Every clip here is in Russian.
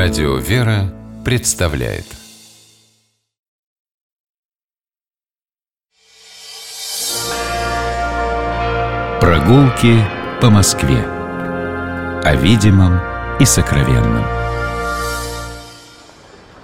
Радио «Вера» представляет. Прогулки по Москве. О видимом и сокровенном.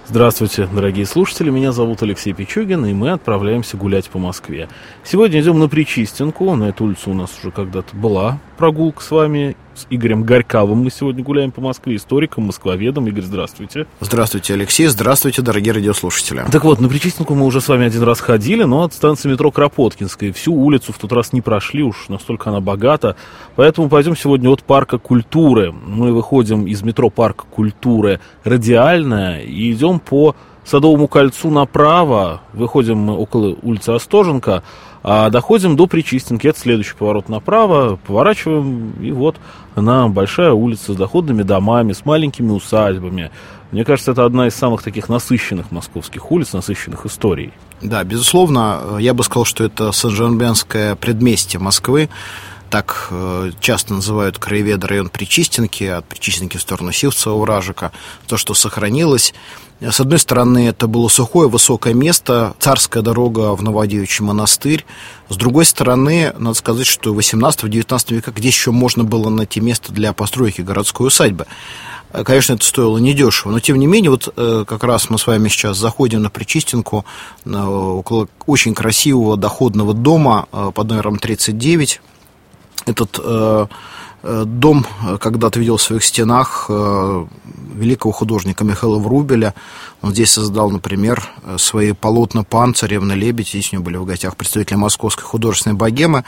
Здравствуйте, дорогие слушатели, меня зовут Алексей Пичугин, и мы отправляемся гулять по Москве. Сегодня идем на Причистенку, на эту улицу у нас уже когда-то была прогулка с вами, с Игорем Горьковым мы сегодня гуляем по Москве, историком, москвоведом. Игорь, здравствуйте. Здравствуйте, Алексей, здравствуйте, дорогие радиослушатели. Так вот, на Причистенку мы уже с вами один раз ходили, но от станции метро Кропоткинская. Всю улицу в тот раз не прошли, уж настолько она богата. Поэтому пойдем сегодня от парка культуры. Мы выходим из метро парка культуры радиальная и идем по Садовому кольцу направо, выходим около улицы Остоженко, а доходим до Причистенки, это следующий поворот направо, поворачиваем, и вот она большая улица с доходными домами, с маленькими усадьбами. Мне кажется, это одна из самых таких насыщенных московских улиц, насыщенных историей. Да, безусловно, я бы сказал, что это Сан-Жерменское предместье Москвы, так э, часто называют краеведы район Причистенки, от Причистенки в сторону Сивцева, Ражика, то, что сохранилось. С одной стороны, это было сухое, высокое место, царская дорога в Новодевичий монастырь. С другой стороны, надо сказать, что в 18-19 веках здесь еще можно было найти место для постройки городской усадьбы. Конечно, это стоило недешево, но тем не менее, вот э, как раз мы с вами сейчас заходим на Причистенку, около очень красивого доходного дома э, под номером 39. Этот э, дом когда-то видел в своих стенах великого художника Михаила Врубеля. Он здесь создал, например, свои полотна «Панциревна», «Лебедь». Здесь у него были в гостях представители московской художественной богемы.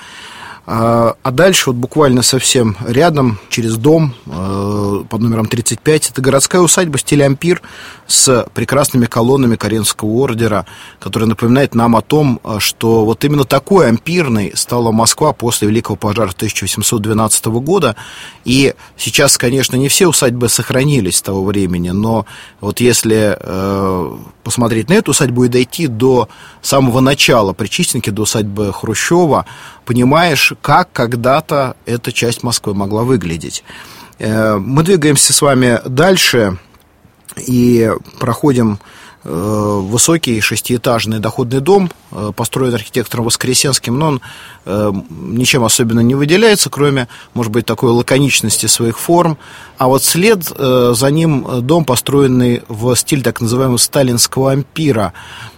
А, а дальше, вот буквально совсем рядом, через дом э, под номером 35, это городская усадьба в стиле ампир с прекрасными колоннами Каренского ордера, которая напоминает нам о том, э, что вот именно такой ампирной стала Москва после Великого пожара 1812 года. И сейчас, конечно, не все усадьбы сохранились с того времени, но вот если э, посмотреть на эту усадьбу и дойти до самого начала Причистенки, до усадьбы Хрущева, понимаешь, как когда-то эта часть Москвы могла выглядеть. Э, мы двигаемся с вами дальше и проходим э, высокий шестиэтажный доходный дом, э, построен архитектором Воскресенским, но он ничем особенно не выделяется, кроме, может быть, такой лаконичности своих форм. А вот след за ним дом, построенный в стиль так называемого сталинского ампира,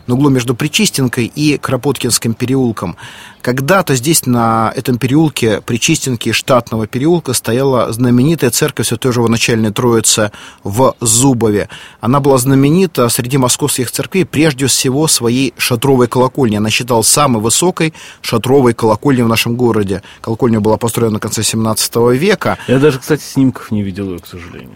на углу между Причистенкой и Кропоткинским переулком. Когда-то здесь, на этом переулке, Причистенки штатного переулка, стояла знаменитая церковь Святой Живоначальной Троицы в Зубове. Она была знаменита среди московских церквей прежде всего своей шатровой колокольней. Она считалась самой высокой шатровой колокольней в нашем городе. Колокольня была построена в конце 17 века. Я даже, кстати, снимков не видел ее, к сожалению.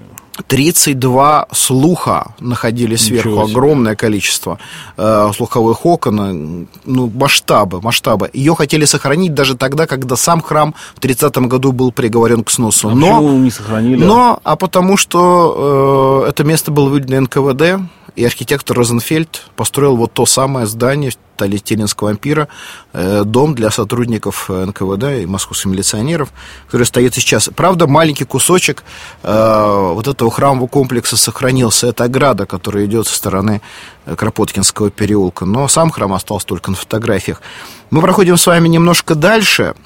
32 слуха находились сверху, огромное количество э, слуховых окон, ну, масштабы, масштабы. Ее хотели сохранить даже тогда, когда сам храм в 30-м году был приговорен к сносу. А но, не сохранили? Но, а потому что э, это место было выделено НКВД, и архитектор Розенфельд построил вот то самое здание Талитининского ампира, э, дом для сотрудников НКВД и московских милиционеров, который стоит сейчас. Правда, маленький кусочек э, вот этого храмового комплекса сохранился. Это ограда, которая идет со стороны Кропоткинского переулка. Но сам храм остался только на фотографиях. Мы проходим с вами немножко дальше –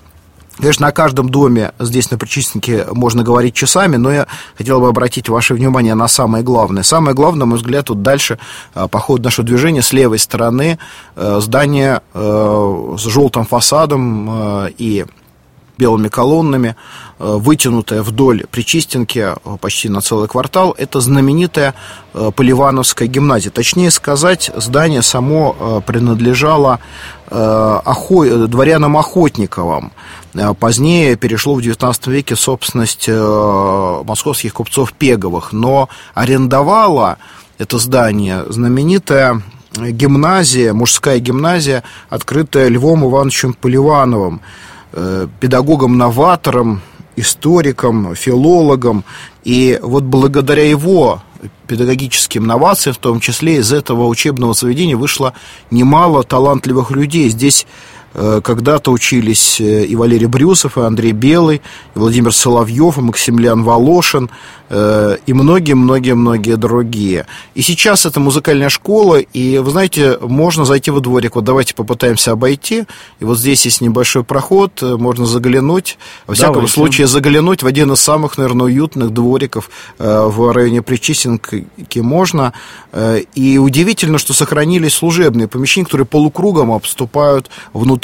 Конечно, о каждом доме здесь на Причистенке можно говорить часами, но я хотел бы обратить ваше внимание на самое главное. Самое главное, на мой взгляд, вот дальше а, по ходу нашего движения с левой стороны э, здание э, с желтым фасадом э, и белыми колоннами, вытянутая вдоль Причистенки почти на целый квартал, это знаменитая Поливановская гимназия. Точнее сказать, здание само принадлежало дворянам Охотниковым. Э, позднее перешло в XIX веке собственность э, московских купцов Пеговых, но арендовала это здание знаменитая гимназия, мужская гимназия, открытая Львом Ивановичем Поливановым, э, педагогом-новатором, историком, филологом. И вот благодаря его педагогическим новациям, в том числе из этого учебного заведения вышло немало талантливых людей. Здесь когда-то учились и Валерий Брюсов, и Андрей Белый, и Владимир Соловьев, и Максимилиан Волошин, и многие-многие-многие другие. И сейчас это музыкальная школа, и, вы знаете, можно зайти во дворик. Вот давайте попытаемся обойти. И вот здесь есть небольшой проход, можно заглянуть. Во всяком давайте. случае, заглянуть в один из самых, наверное, уютных двориков в районе Причистенки можно. И удивительно, что сохранились служебные помещения, которые полукругом обступают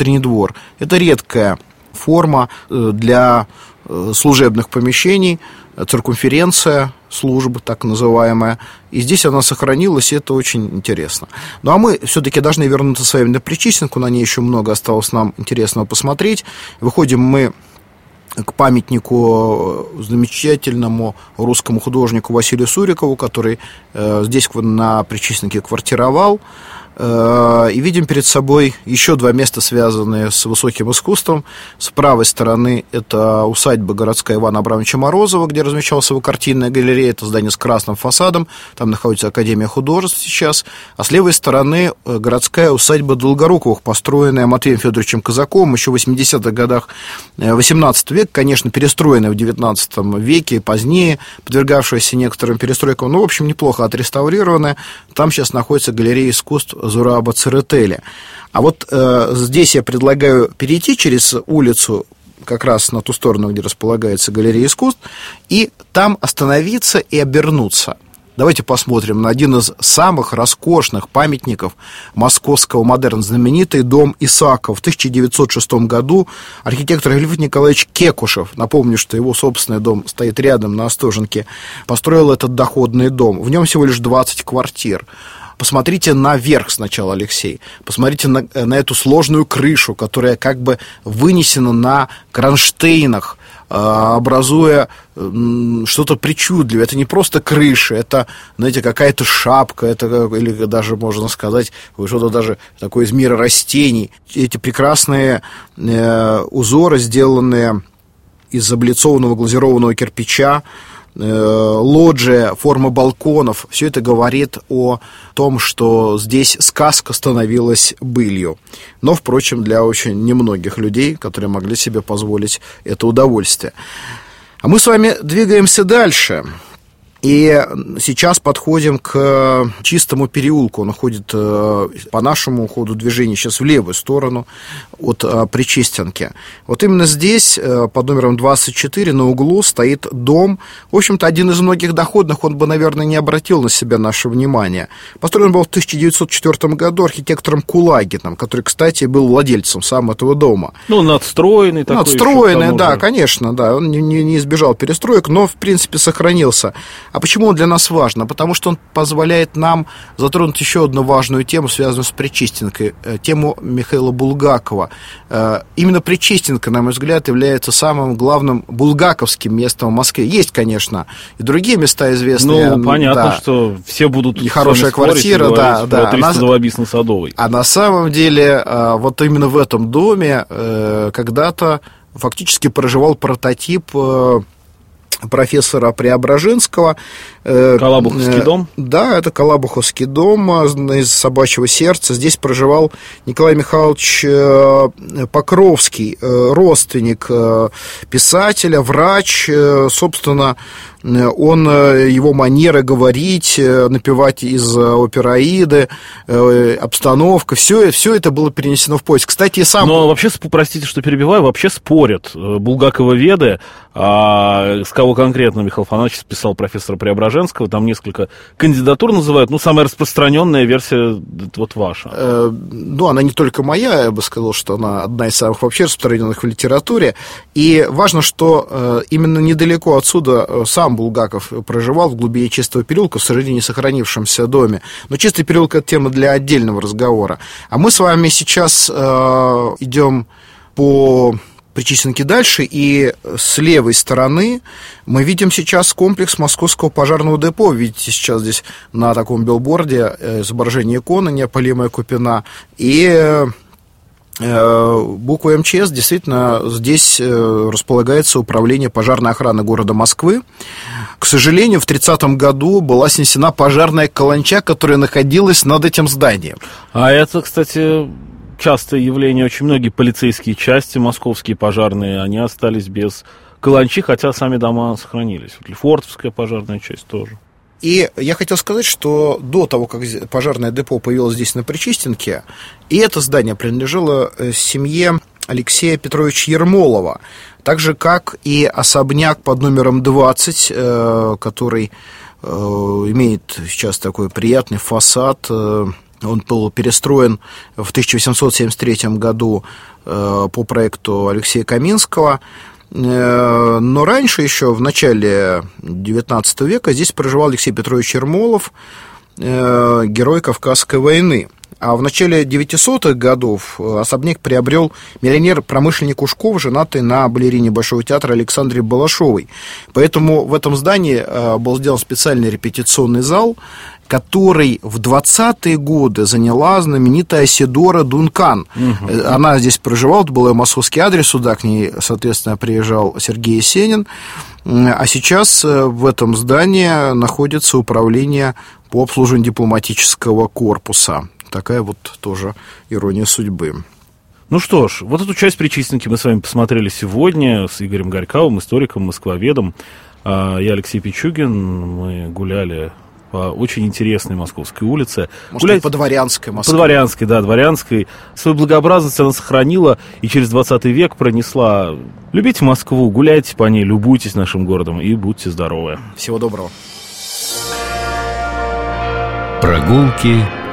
внутренний двор. Это редкая форма э, для э, служебных помещений, циркумференция службы, так называемая. И здесь она сохранилась, и это очень интересно. Ну а мы все-таки должны вернуться с вами на Причистенку, на ней еще много осталось нам интересного посмотреть. Выходим мы к памятнику замечательному русскому художнику Василию Сурикову, который э, здесь на Причистенке квартировал. Э, и видим перед собой еще два места, связанные с высоким искусством. С правой стороны это усадьба городская Ивана Абрамовича Морозова, где размещалась его картинная галерея. Это здание с красным фасадом. Там находится Академия художеств сейчас. А с левой стороны э, городская усадьба Долгоруковых, построенная Матвеем Федоровичем Казаковым еще в 80-х годах 18 э, века, конечно, перестроенная в 19 веке, позднее, подвергавшаяся некоторым перестройкам, но, в общем, неплохо отреставрированная. Там сейчас находится галерея искусств Зураба Церетели. А вот э, здесь я предлагаю перейти через улицу как раз на ту сторону, где располагается галерея искусств, и там остановиться и обернуться. Давайте посмотрим на один из самых роскошных памятников московского модерна, знаменитый дом Исааков. В 1906 году архитектор Лев Николаевич Кекушев, напомню, что его собственный дом стоит рядом на Остоженке, построил этот доходный дом. В нем всего лишь 20 квартир. Посмотрите наверх сначала, Алексей. Посмотрите на, на эту сложную крышу, которая как бы вынесена на кронштейнах, а, образуя что-то причудливое. Это не просто крыша, это, знаете, какая-то шапка, это или даже, можно сказать, что-то даже такое из мира растений. Эти прекрасные э, узоры, сделанные из облицованного глазированного кирпича, Э, лоджия, форма балконов, все это говорит о том, что здесь сказка становилась былью. Но, впрочем, для очень немногих людей, которые могли себе позволить это удовольствие. А мы с вами двигаемся дальше. И сейчас подходим к чистому переулку. Он уходит э, по нашему ходу движения сейчас в левую сторону от э, Причистенки. Вот именно здесь, э, под номером 24, на углу стоит дом. В общем-то, один из многих доходных, он бы, наверное, не обратил на себя наше внимание. Построен был в 1904 году архитектором Кулагином, который, кстати, был владельцем сам этого дома. Ну, надстроенный такой. Надстроенный, да, конечно, да. Он не, не избежал перестроек, но, в принципе, сохранился. А почему он для нас важен? Потому что он позволяет нам затронуть еще одну важную тему, связанную с Причистенкой, э, тему Михаила Булгакова. Э, именно Причистенка, на мой взгляд, является самым главным булгаковским местом в Москве. Есть, конечно, и другие места известные. Ну, понятно, да. что все будут и хорошая квартира, да, да. Она, садовой А на самом деле, э, вот именно в этом доме когда-то фактически проживал прототип профессора Преображенского. Э, Калабуховский э, дом? Да, это Калабуховский дом из «Собачьего сердца». Здесь проживал Николай Михайлович э, Покровский, родственник писателя, врач, собственно, он, его манера говорить, напевать из операиды, обстановка, все, все это было перенесено в поезд. Кстати, сам... Но вообще, простите, что перебиваю, вообще спорят Булгакова веды, а с кого конкретно Михаил Фанович списал профессора Преображенского, там несколько кандидатур называют, ну, самая распространенная версия вот ваша. Э, ну, она не только моя, я бы сказал, что она одна из самых вообще распространенных в литературе, и важно, что э, именно недалеко отсюда э, сам Булгаков проживал в глубине Чистого переулка, в сожалению, не сохранившемся доме. Но Чистый переулок – это тема для отдельного разговора. А мы с вами сейчас э, идем по Причистенке дальше, и с левой стороны мы видим сейчас комплекс московского пожарного депо. Видите сейчас здесь на таком билборде э, изображение иконы неопалимая Купина. И Э, букву МЧС действительно здесь э, располагается управление пожарной охраны города Москвы. К сожалению, в 30-м году была снесена пожарная каланча, которая находилась над этим зданием. А это, кстати, частое явление. Очень многие полицейские части, московские пожарные, они остались без каланчи, хотя сами дома сохранились. Вот Лефортовская пожарная часть тоже. И я хотел сказать, что до того, как пожарное депо появилось здесь на Причистенке, и это здание принадлежало э, семье Алексея Петровича Ермолова, так же, как и особняк под номером 20, э, который э, имеет сейчас такой приятный фасад. Он был перестроен в 1873 году по проекту Алексея Каминского. Э, но раньше, еще в начале XIX века, здесь проживал Алексей Петрович Ермолов, э, герой Кавказской войны. А в начале 900-х годов э, особняк приобрел миллионер-промышленник Ушков, женатый на балерине Большого театра Александре Балашовой. Поэтому в этом здании был сделан специальный репетиционный зал, который в 20-е годы заняла знаменитая Сидора Дункан. Угу. Она здесь проживала, это был ее московский адрес, сюда к ней, соответственно, приезжал Сергей Есенин. А сейчас э, в этом здании находится управление по обслуживанию дипломатического корпуса. Такая вот тоже ирония судьбы. Ну что ж, вот эту часть причистенки мы с вами посмотрели сегодня с Игорем Горьковым, историком, москвоведом. А я Алексей Пичугин. Мы гуляли по очень интересной Московской улице. Может, Гулять... по Дворянской Москве. По Дворянской, да, Дворянской. Свою благообразность она сохранила и через 20 век пронесла. Любите Москву, гуляйте по ней, любуйтесь нашим городом и будьте здоровы. Всего доброго. Прогулки